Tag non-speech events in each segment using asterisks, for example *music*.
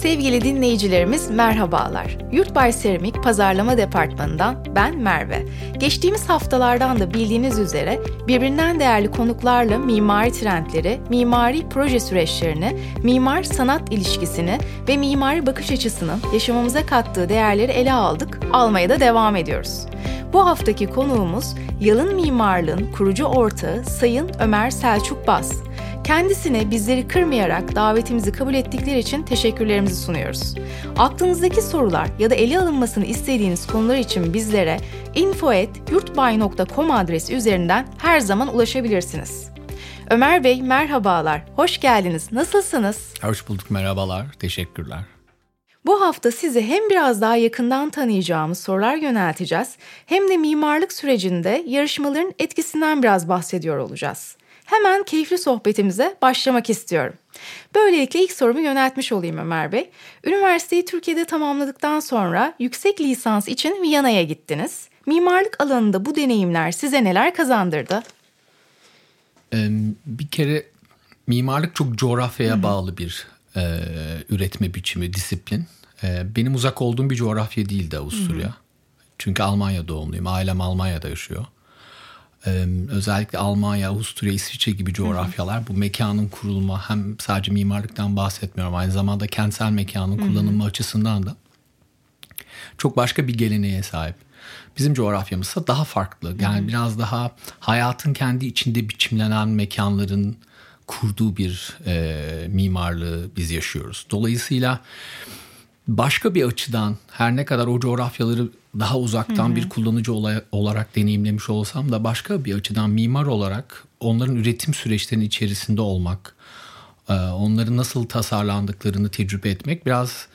Sevgili dinleyicilerimiz merhabalar. Yurtbay Seramik Pazarlama Departmanı'ndan ben Merve. Geçtiğimiz haftalardan da bildiğiniz üzere birbirinden değerli konuklarla mimari trendleri, mimari proje süreçlerini, mimar sanat ilişkisini ve mimari bakış açısının yaşamamıza kattığı değerleri ele aldık, almaya da devam ediyoruz. Bu haftaki konuğumuz Yalın Mimarlığın kurucu ortağı Sayın Ömer Selçuk Bas. Kendisine bizleri kırmayarak davetimizi kabul ettikleri için teşekkürlerimizi sunuyoruz. Aklınızdaki sorular ya da ele alınmasını istediğiniz konular için bizlere info.yurtbay.com adresi üzerinden her zaman ulaşabilirsiniz. Ömer Bey merhabalar, hoş geldiniz. Nasılsınız? Hoş bulduk, merhabalar. Teşekkürler. Bu hafta sizi hem biraz daha yakından tanıyacağımız sorular yönelteceğiz hem de mimarlık sürecinde yarışmaların etkisinden biraz bahsediyor olacağız. Hemen keyifli sohbetimize başlamak istiyorum. Böylelikle ilk sorumu yöneltmiş olayım Ömer Bey. Üniversiteyi Türkiye'de tamamladıktan sonra yüksek lisans için Viyana'ya gittiniz. Mimarlık alanında bu deneyimler size neler kazandırdı? Bir kere mimarlık çok coğrafyaya Hı-hı. bağlı bir e, üretme biçimi, disiplin. E, benim uzak olduğum bir coğrafya değildi Avusturya. Hı-hı. Çünkü Almanya doğumluyum. Ailem Almanya'da yaşıyor. Özellikle Almanya, Avusturya, İsviçre gibi coğrafyalar bu mekanın kurulma hem sadece mimarlıktan bahsetmiyorum aynı zamanda kentsel mekanın kullanılma açısından da çok başka bir geleneğe sahip. Bizim coğrafyamızsa daha farklı. Yani biraz daha hayatın kendi içinde biçimlenen mekanların kurduğu bir e, mimarlığı biz yaşıyoruz. Dolayısıyla başka bir açıdan her ne kadar o coğrafyaları daha uzaktan hı hı. bir kullanıcı olarak deneyimlemiş olsam da başka bir açıdan mimar olarak onların üretim süreçlerinin içerisinde olmak, e, onların nasıl tasarlandıklarını tecrübe etmek biraz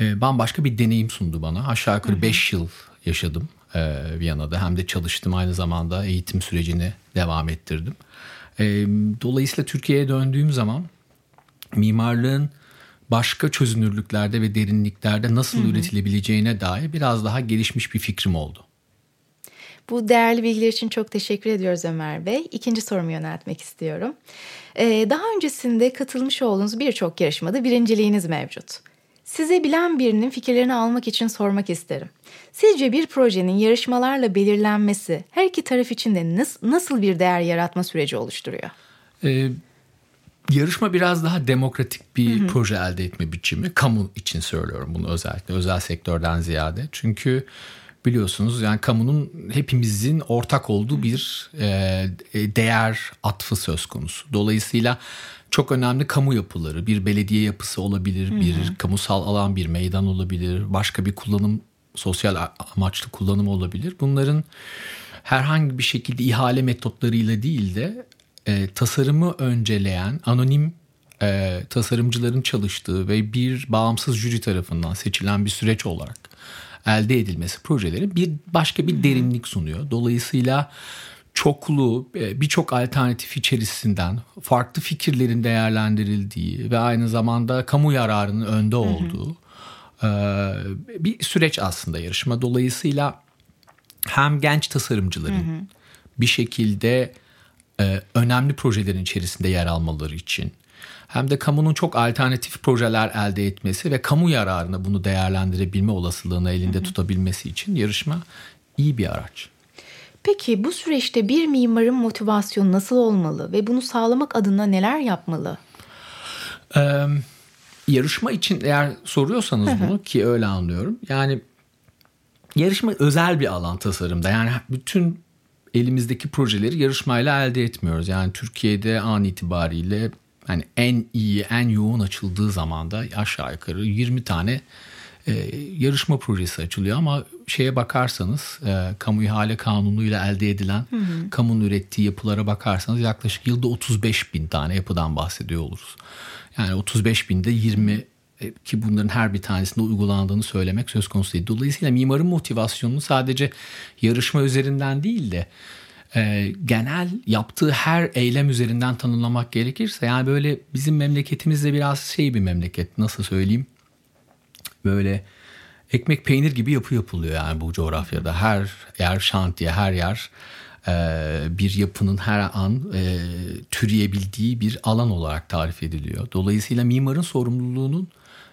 e, bambaşka bir deneyim sundu bana. Aşağı yukarı 5 yıl yaşadım e, Viyana'da hem de çalıştım aynı zamanda eğitim sürecini devam ettirdim. Dolayısıyla Türkiye'ye döndüğüm zaman mimarlığın başka çözünürlüklerde ve derinliklerde nasıl Hı-hı. üretilebileceğine dair biraz daha gelişmiş bir fikrim oldu. Bu değerli bilgiler için çok teşekkür ediyoruz Ömer Bey. İkinci sorumu yöneltmek istiyorum. Ee, daha öncesinde katılmış olduğunuz birçok yarışmada birinciliğiniz mevcut. Size bilen birinin fikirlerini almak için sormak isterim. Sizce bir projenin yarışmalarla belirlenmesi her iki taraf için de nasıl bir değer yaratma süreci oluşturuyor? Ee, Yarışma biraz daha demokratik bir hı hı. proje elde etme biçimi. Kamu için söylüyorum bunu özellikle özel sektörden ziyade. Çünkü biliyorsunuz yani kamunun hepimizin ortak olduğu bir e, e, değer atfı söz konusu. Dolayısıyla çok önemli kamu yapıları, bir belediye yapısı olabilir, bir hı hı. kamusal alan, bir meydan olabilir, başka bir kullanım, sosyal amaçlı kullanım olabilir. Bunların herhangi bir şekilde ihale metotlarıyla değil de e, tasarımı önceleyen anonim e, tasarımcıların çalıştığı ve bir bağımsız jüri tarafından seçilen bir süreç olarak elde edilmesi projeleri bir başka bir derinlik sunuyor. Dolayısıyla çoklu e, birçok alternatif içerisinden farklı fikirlerin değerlendirildiği ve aynı zamanda kamu yararının önde olduğu hı hı. bir süreç aslında yarışma. Dolayısıyla hem genç tasarımcıların hı hı. bir şekilde e, önemli projelerin içerisinde yer almaları için hem de kamunun çok alternatif projeler elde etmesi ve kamu yararına bunu değerlendirebilme olasılığını elinde hı hı. tutabilmesi için yarışma iyi bir araç. Peki bu süreçte bir mimarın motivasyonu nasıl olmalı ve bunu sağlamak adına neler yapmalı? Ee, yarışma için eğer soruyorsanız hı bunu ki öyle anlıyorum. Yani yarışma özel bir alan tasarımda. Yani bütün elimizdeki projeleri yarışmayla elde etmiyoruz. Yani Türkiye'de an itibariyle hani en iyi, en yoğun açıldığı zamanda aşağı yukarı 20 tane e, yarışma projesi açılıyor ama şeye bakarsanız e, kamu ihale kanunuyla elde edilen hı hı. kamunun ürettiği yapılara bakarsanız yaklaşık yılda 35 bin tane yapıdan bahsediyor oluruz. Yani 35 binde 20 e, ki bunların her bir tanesinde uygulandığını söylemek söz konusu değil. Dolayısıyla mimarın motivasyonunu sadece yarışma üzerinden değil de e, genel yaptığı her eylem üzerinden tanımlamak gerekirse yani böyle bizim memleketimizde biraz şey bir memleket nasıl söyleyeyim böyle ekmek peynir gibi yapı yapılıyor yani bu coğrafyada her yer şantiye her yer e, bir yapının her an e, türeyebildiği bir alan olarak tarif ediliyor. Dolayısıyla mimarın sorumluluğunun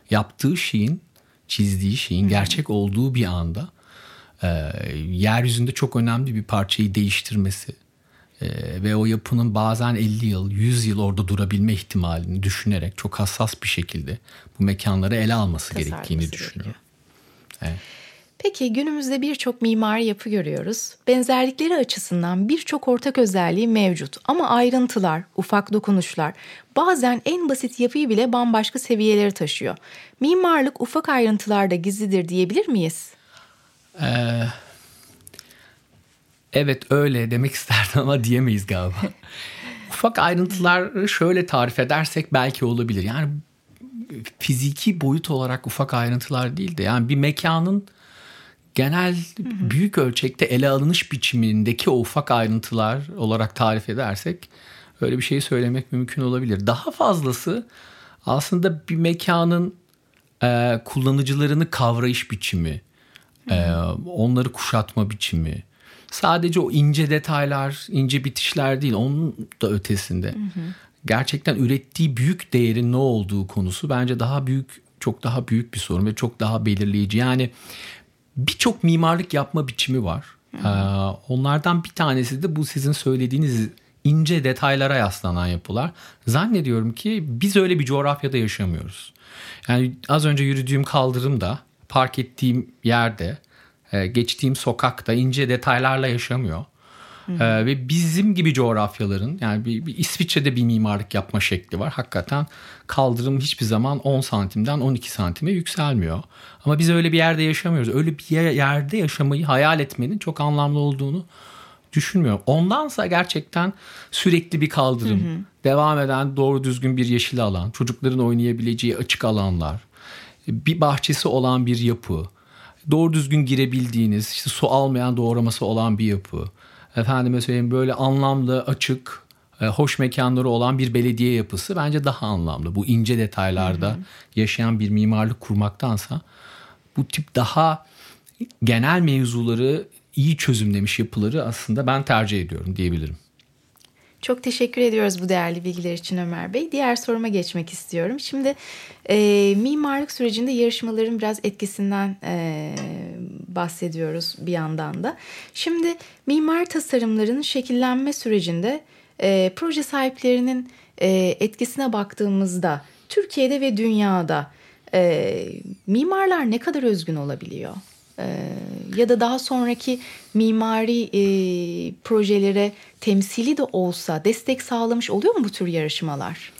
yaptığı şeyin, çizdiği şeyin gerçek olduğu bir anda e, yeryüzünde çok önemli bir parçayı değiştirmesi e, ve o yapının bazen 50 yıl, 100 yıl orada durabilme ihtimalini düşünerek çok hassas bir şekilde bu mekanları ele alması Tasarlaması gerektiğini düşünüyorum. Evet. Peki günümüzde birçok mimari yapı görüyoruz. Benzerlikleri açısından birçok ortak özelliği mevcut ama ayrıntılar, ufak dokunuşlar bazen en basit yapıyı bile bambaşka seviyeleri taşıyor. Mimarlık ufak ayrıntılarda gizlidir diyebilir miyiz? Ee, evet öyle demek *laughs* isterdim ama diyemeyiz galiba. *laughs* ufak ayrıntıları şöyle tarif edersek belki olabilir. Yani fiziki boyut olarak ufak ayrıntılar değil de yani bir mekanın genel büyük ölçekte ele alınış biçimindeki o ufak ayrıntılar olarak tarif edersek öyle bir şey söylemek mümkün olabilir. Daha fazlası aslında bir mekanın e, kullanıcılarını kavrayış biçimi, e, onları kuşatma biçimi. Sadece o ince detaylar, ince bitişler değil, onun da ötesinde. Hı hı. Gerçekten ürettiği büyük değerin ne olduğu konusu bence daha büyük, çok daha büyük bir sorun ve çok daha belirleyici. Yani birçok mimarlık yapma biçimi var. Ee, onlardan bir tanesi de bu sizin söylediğiniz ince detaylara yaslanan yapılar. Zannediyorum ki biz öyle bir coğrafyada yaşamıyoruz. Yani az önce yürüdüğüm kaldırımda, park ettiğim yerde, e, geçtiğim sokakta ince detaylarla yaşamıyor. Ee, ve bizim gibi coğrafyaların yani bir, bir İsviçre'de bir mimarlık yapma şekli var. Hakikaten kaldırım hiçbir zaman 10 santimden 12 santime yükselmiyor. Ama biz öyle bir yerde yaşamıyoruz. Öyle bir yerde yaşamayı hayal etmenin çok anlamlı olduğunu düşünmüyorum. Ondansa gerçekten sürekli bir kaldırım, hı hı. devam eden doğru düzgün bir yeşil alan, çocukların oynayabileceği açık alanlar, bir bahçesi olan bir yapı, doğru düzgün girebildiğiniz, işte su almayan doğraması olan bir yapı, efendime söyleyeyim böyle anlamlı, açık, e, hoş mekanları olan bir belediye yapısı bence daha anlamlı. Bu ince detaylarda hı hı. yaşayan bir mimarlık kurmaktansa bu tip daha genel mevzuları iyi çözümlemiş yapıları aslında ben tercih ediyorum diyebilirim. Çok teşekkür ediyoruz bu değerli bilgiler için Ömer Bey. Diğer soruma geçmek istiyorum. Şimdi e, mimarlık sürecinde yarışmaların biraz etkisinden e, bahsediyoruz bir yandan da. Şimdi mimar tasarımların şekillenme sürecinde e, proje sahiplerinin e, etkisine baktığımızda Türkiye'de ve dünyada e, mimarlar ne kadar özgün olabiliyor? E, ya da daha sonraki mimari e, projelere temsili de olsa destek sağlamış oluyor mu bu tür yarışmalar?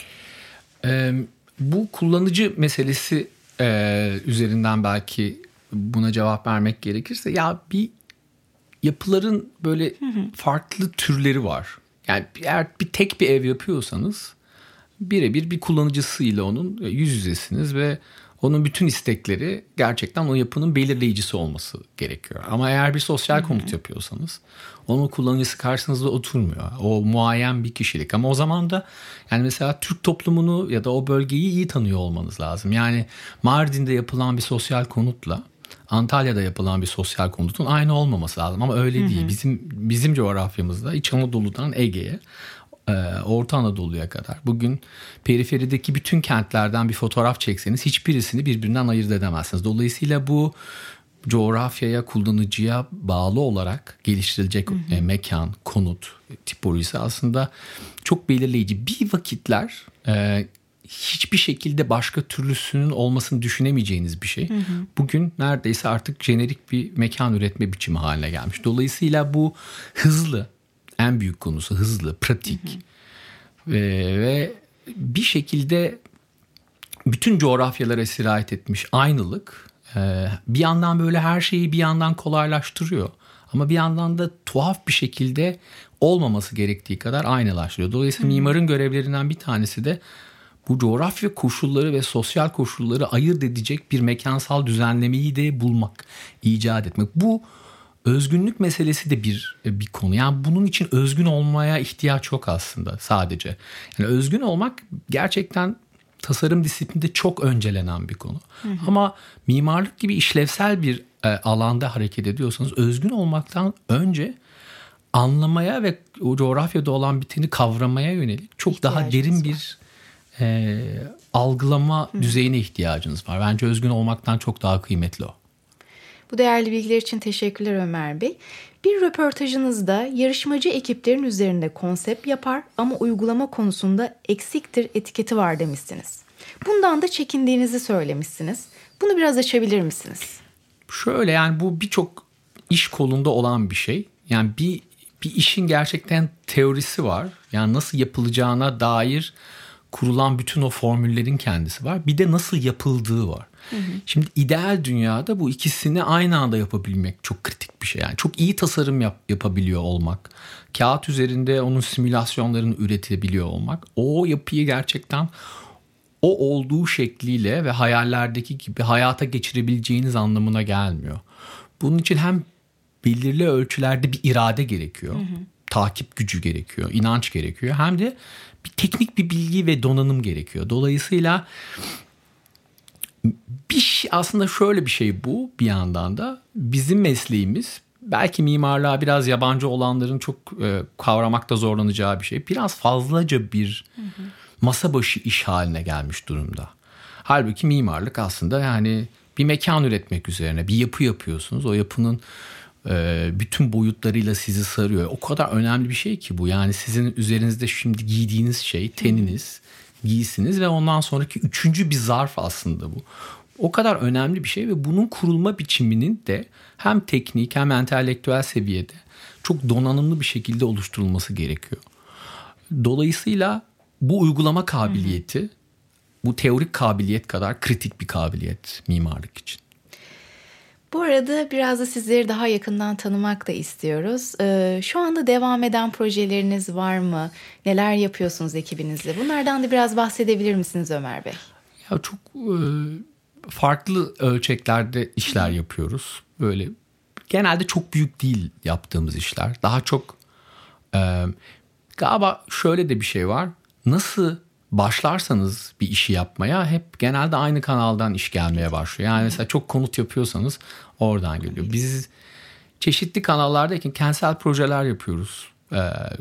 E, bu kullanıcı meselesi e, üzerinden belki buna cevap vermek gerekirse ya bir yapıların böyle hı hı. farklı türleri var. Yani eğer bir tek bir ev yapıyorsanız birebir bir kullanıcısıyla onun yüz yüzesiniz ve onun bütün istekleri gerçekten o yapının belirleyicisi olması gerekiyor. Ama eğer bir sosyal konut yapıyorsanız onun kullanıcısı karşınızda oturmuyor. O muayen bir kişilik ama o zaman da yani mesela Türk toplumunu ya da o bölgeyi iyi tanıyor olmanız lazım. Yani Mardin'de yapılan bir sosyal konutla Antalya'da yapılan bir sosyal konutun aynı olmaması lazım ama öyle değil. Bizim bizim coğrafyamızda İç Anadolu'dan Ege'ye Orta Anadolu'ya kadar. Bugün periferideki bütün kentlerden bir fotoğraf çekseniz hiçbirisini birbirinden ayırt edemezsiniz. Dolayısıyla bu coğrafyaya, kullanıcıya bağlı olarak geliştirilecek hı hı. E, mekan, konut tipolojisi aslında çok belirleyici. Bir vakitler e, hiçbir şekilde başka türlüsünün olmasını düşünemeyeceğiniz bir şey. Hı hı. Bugün neredeyse artık jenerik bir mekan üretme biçimi haline gelmiş. Dolayısıyla bu hızlı, en büyük konusu hızlı, pratik hı hı. Ve, ve bir şekilde bütün coğrafyalara sirayet etmiş aynılık e, bir yandan böyle her şeyi bir yandan kolaylaştırıyor. Ama bir yandan da tuhaf bir şekilde olmaması gerektiği kadar aynılaştırıyor. Dolayısıyla mimarın görevlerinden bir tanesi de bu coğrafya koşulları ve sosyal koşulları ayırt edecek bir mekansal düzenlemeyi de bulmak, icat etmek. Bu özgünlük meselesi de bir bir konu. Yani bunun için özgün olmaya ihtiyaç yok aslında sadece. Yani özgün olmak gerçekten tasarım disiplinde çok öncelenen bir konu. Hı hı. Ama mimarlık gibi işlevsel bir e, alanda hareket ediyorsanız özgün olmaktan önce anlamaya ve o coğrafyada olan biteni kavramaya yönelik çok daha derin bir e, algılama Hı. düzeyine ihtiyacınız var. Bence özgün olmaktan çok daha kıymetli o. Bu değerli bilgiler için teşekkürler Ömer Bey. Bir röportajınızda yarışmacı ekiplerin üzerinde konsept yapar ama uygulama konusunda eksiktir etiketi var demişsiniz. Bundan da çekindiğinizi söylemişsiniz. Bunu biraz açabilir misiniz? Şöyle yani bu birçok iş kolunda olan bir şey. Yani bir bir işin gerçekten teorisi var. Yani nasıl yapılacağına dair kurulan bütün o formüllerin kendisi var. Bir de nasıl yapıldığı var. Hı hı. Şimdi ideal dünyada bu ikisini aynı anda yapabilmek çok kritik bir şey. Yani çok iyi tasarım yap, yapabiliyor olmak, kağıt üzerinde onun simülasyonlarını üretebiliyor olmak, o yapıyı gerçekten o olduğu şekliyle ve hayallerdeki gibi hayata geçirebileceğiniz anlamına gelmiyor. Bunun için hem belirli ölçülerde bir irade gerekiyor. Hı hı. Takip gücü gerekiyor, inanç gerekiyor. Hem de bir teknik bir bilgi ve donanım gerekiyor. Dolayısıyla bir şey, aslında şöyle bir şey bu bir yandan da bizim mesleğimiz belki mimarlığa biraz yabancı olanların çok e, kavramakta zorlanacağı bir şey. Biraz fazlaca bir masa başı iş haline gelmiş durumda. Halbuki mimarlık aslında yani bir mekan üretmek üzerine bir yapı yapıyorsunuz. O yapının bütün boyutlarıyla sizi sarıyor. O kadar önemli bir şey ki bu. Yani sizin üzerinizde şimdi giydiğiniz şey teniniz, giysiniz ve ondan sonraki üçüncü bir zarf aslında bu. O kadar önemli bir şey ve bunun kurulma biçiminin de hem teknik hem entelektüel seviyede çok donanımlı bir şekilde oluşturulması gerekiyor. Dolayısıyla bu uygulama kabiliyeti bu teorik kabiliyet kadar kritik bir kabiliyet mimarlık için. Bu arada biraz da sizleri daha yakından tanımak da istiyoruz. Ee, şu anda devam eden projeleriniz var mı? Neler yapıyorsunuz ekibinizle? Bunlardan da biraz bahsedebilir misiniz Ömer Bey? Ya çok e, farklı ölçeklerde işler yapıyoruz. Böyle genelde çok büyük değil yaptığımız işler. Daha çok e, galiba şöyle de bir şey var. Nasıl başlarsanız bir işi yapmaya hep genelde aynı kanaldan iş gelmeye başlıyor. Yani mesela çok konut yapıyorsanız oradan geliyor. Biz çeşitli kanallardayken kentsel projeler yapıyoruz. Ee,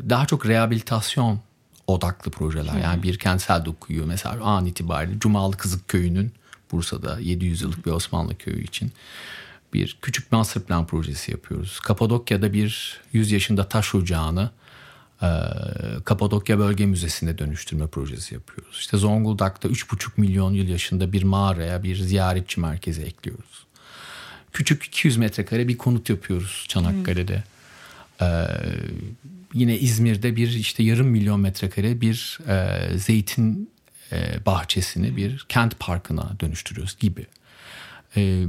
daha çok rehabilitasyon odaklı projeler. Yani bir kentsel dokuyu mesela an itibariyle Cumalı Kızık Köyü'nün Bursa'da 700 yıllık bir Osmanlı köyü için bir küçük master plan projesi yapıyoruz. Kapadokya'da bir 100 yaşında taş ocağını Kapadokya Bölge Müzesi'ne dönüştürme projesi yapıyoruz. İşte Zonguldak'ta 3,5 milyon yıl yaşında bir mağaraya bir ziyaretçi merkezi ekliyoruz. Küçük 200 metrekare bir konut yapıyoruz Çanakkale'de. Ee, yine İzmir'de bir işte yarım milyon metrekare bir e, zeytin e, bahçesini bir kent parkına dönüştürüyoruz gibi. E,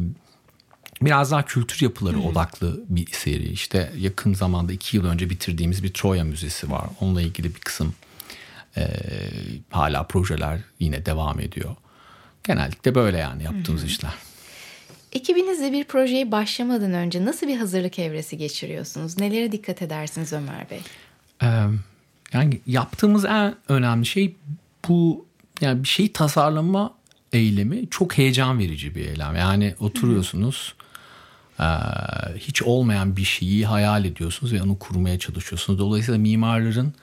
biraz daha kültür yapıları Hı-hı. odaklı bir seri. İşte yakın zamanda iki yıl önce bitirdiğimiz bir Troya Müzesi var. Onunla ilgili bir kısım e, hala projeler yine devam ediyor. Genellikle böyle yani yaptığımız Hı-hı. işler. Ekibinizle bir projeye başlamadan önce nasıl bir hazırlık evresi geçiriyorsunuz? Nelere dikkat edersiniz Ömer Bey? Ee, yani yaptığımız en önemli şey bu yani bir şeyi tasarlama eylemi çok heyecan verici bir eylem. Yani oturuyorsunuz e, hiç olmayan bir şeyi hayal ediyorsunuz ve onu kurmaya çalışıyorsunuz. Dolayısıyla mimarların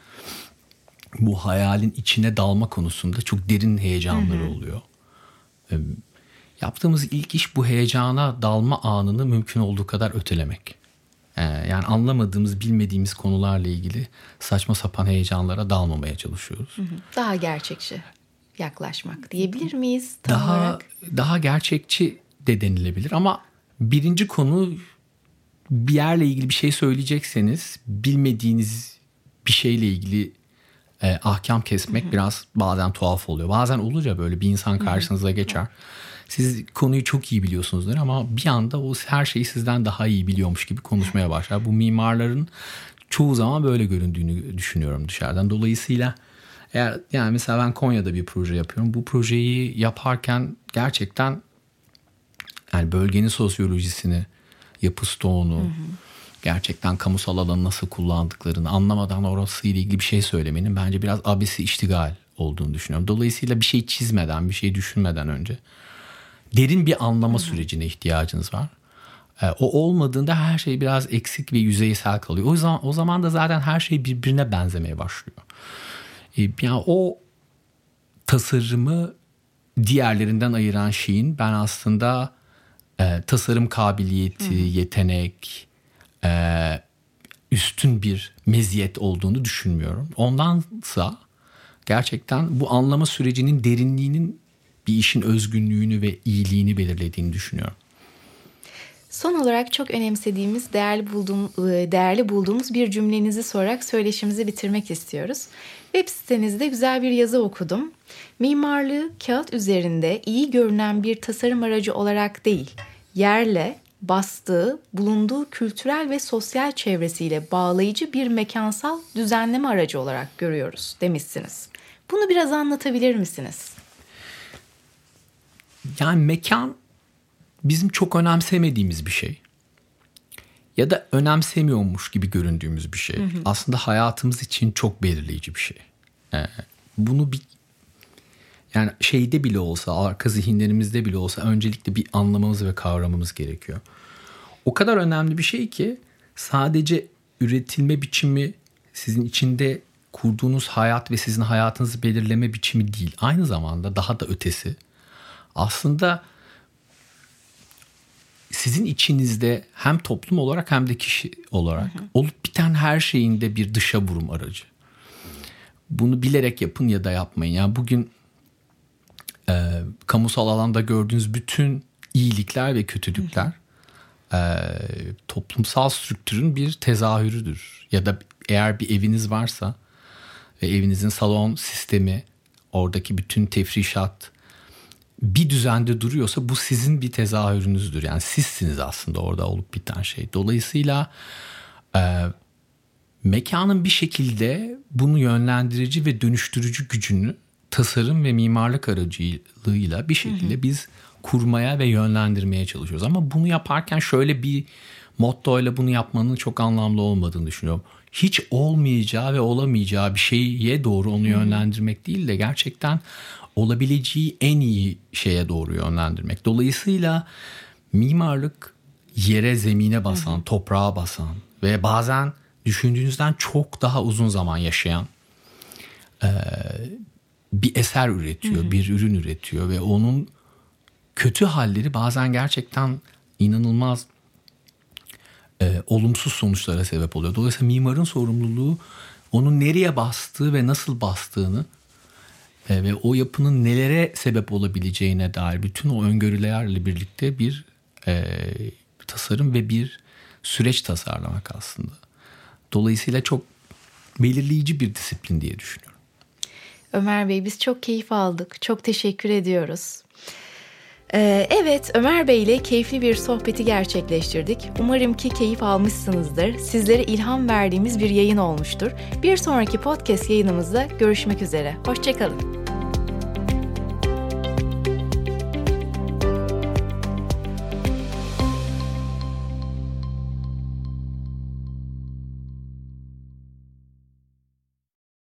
bu hayalin içine dalma konusunda çok derin heyecanları oluyor. E, yaptığımız ilk iş bu heyecana dalma anını mümkün olduğu kadar ötelemek. E, yani anlamadığımız, bilmediğimiz konularla ilgili saçma sapan heyecanlara dalmamaya çalışıyoruz. Daha gerçekçi yaklaşmak diyebilir miyiz? Tam daha olarak? daha gerçekçi de denilebilir ama birinci konu bir yerle ilgili bir şey söyleyecekseniz bilmediğiniz bir şeyle ilgili e, ahkam kesmek hı hı. biraz bazen tuhaf oluyor. Bazen olur ya böyle bir insan karşınıza geçer. Siz konuyu çok iyi biliyorsunuzdur ama bir anda o her şeyi sizden daha iyi biliyormuş gibi konuşmaya başlar. Bu mimarların çoğu zaman böyle göründüğünü düşünüyorum dışarıdan. Dolayısıyla eğer yani mesela ben Konya'da bir proje yapıyorum. Bu projeyi yaparken gerçekten yani bölgenin sosyolojisini, yapı stoğunu, hı hı. gerçekten kamusal alanı nasıl kullandıklarını anlamadan orası ile ilgili bir şey söylemenin bence biraz abisi iştigal olduğunu düşünüyorum. Dolayısıyla bir şey çizmeden, bir şey düşünmeden önce derin bir anlama hı hı. sürecine ihtiyacınız var. E, o olmadığında her şey biraz eksik ve yüzeysel kalıyor. O zaman o zaman da zaten her şey birbirine benzemeye başlıyor. E, yani o tasarımı diğerlerinden ayıran şeyin ben aslında e, tasarım kabiliyeti, Hı. yetenek, e, üstün bir meziyet olduğunu düşünmüyorum. Ondansa gerçekten bu anlama sürecinin derinliğinin bir işin özgünlüğünü ve iyiliğini belirlediğini düşünüyorum. Son olarak çok önemsediğimiz, değerli, bulduğum, e, değerli bulduğumuz bir cümlenizi sorarak söyleşimizi bitirmek istiyoruz. Web sitenizde güzel bir yazı okudum. Mimarlığı kağıt üzerinde iyi görünen bir tasarım aracı olarak değil, yerle, bastığı, bulunduğu kültürel ve sosyal çevresiyle bağlayıcı bir mekansal düzenleme aracı olarak görüyoruz demişsiniz. Bunu biraz anlatabilir misiniz? Yani mekan bizim çok önemsemediğimiz bir şey. Ya da önemsemiyormuş gibi göründüğümüz bir şey. Hı hı. Aslında hayatımız için çok belirleyici bir şey. Ee, bunu bir yani şeyde bile olsa, arka zihinlerimizde bile olsa öncelikle bir anlamamız ve kavramamız gerekiyor. O kadar önemli bir şey ki sadece üretilme biçimi sizin içinde kurduğunuz hayat ve sizin hayatınızı belirleme biçimi değil. Aynı zamanda daha da ötesi. Aslında sizin içinizde hem toplum olarak hem de kişi olarak hı hı. olup biten her şeyinde bir dışa vurum aracı. Bunu bilerek yapın ya da yapmayın. Yani bugün e, kamusal alanda gördüğünüz bütün iyilikler ve kötülükler hı. E, toplumsal strüktürün bir tezahürüdür. Ya da eğer bir eviniz varsa ve evinizin salon sistemi, oradaki bütün tefrişat, bir düzende duruyorsa bu sizin bir tezahürünüzdür. Yani sizsiniz aslında orada olup biten şey. Dolayısıyla e, mekanın bir şekilde bunu yönlendirici ve dönüştürücü gücünü tasarım ve mimarlık aracılığıyla bir şekilde biz kurmaya ve yönlendirmeye çalışıyoruz. Ama bunu yaparken şöyle bir mottoyla bunu yapmanın çok anlamlı olmadığını düşünüyorum. Hiç olmayacağı ve olamayacağı bir şeye doğru onu yönlendirmek değil de gerçekten olabileceği en iyi şeye doğru yönlendirmek. Dolayısıyla mimarlık yere zemine basan, toprağa basan ve bazen düşündüğünüzden çok daha uzun zaman yaşayan e, bir eser üretiyor, bir ürün üretiyor ve onun kötü halleri bazen gerçekten inanılmaz e, olumsuz sonuçlara sebep oluyor. Dolayısıyla mimarın sorumluluğu onun nereye bastığı ve nasıl bastığını e, ve o yapının nelere sebep olabileceğine dair bütün o öngörülerle birlikte bir e, tasarım ve bir süreç tasarlamak aslında. Dolayısıyla çok belirleyici bir disiplin diye düşünüyorum. Ömer Bey biz çok keyif aldık. Çok teşekkür ediyoruz. Ee, evet Ömer Bey ile keyifli bir sohbeti gerçekleştirdik. Umarım ki keyif almışsınızdır. Sizlere ilham verdiğimiz bir yayın olmuştur. Bir sonraki podcast yayınımızda görüşmek üzere. Hoşçakalın.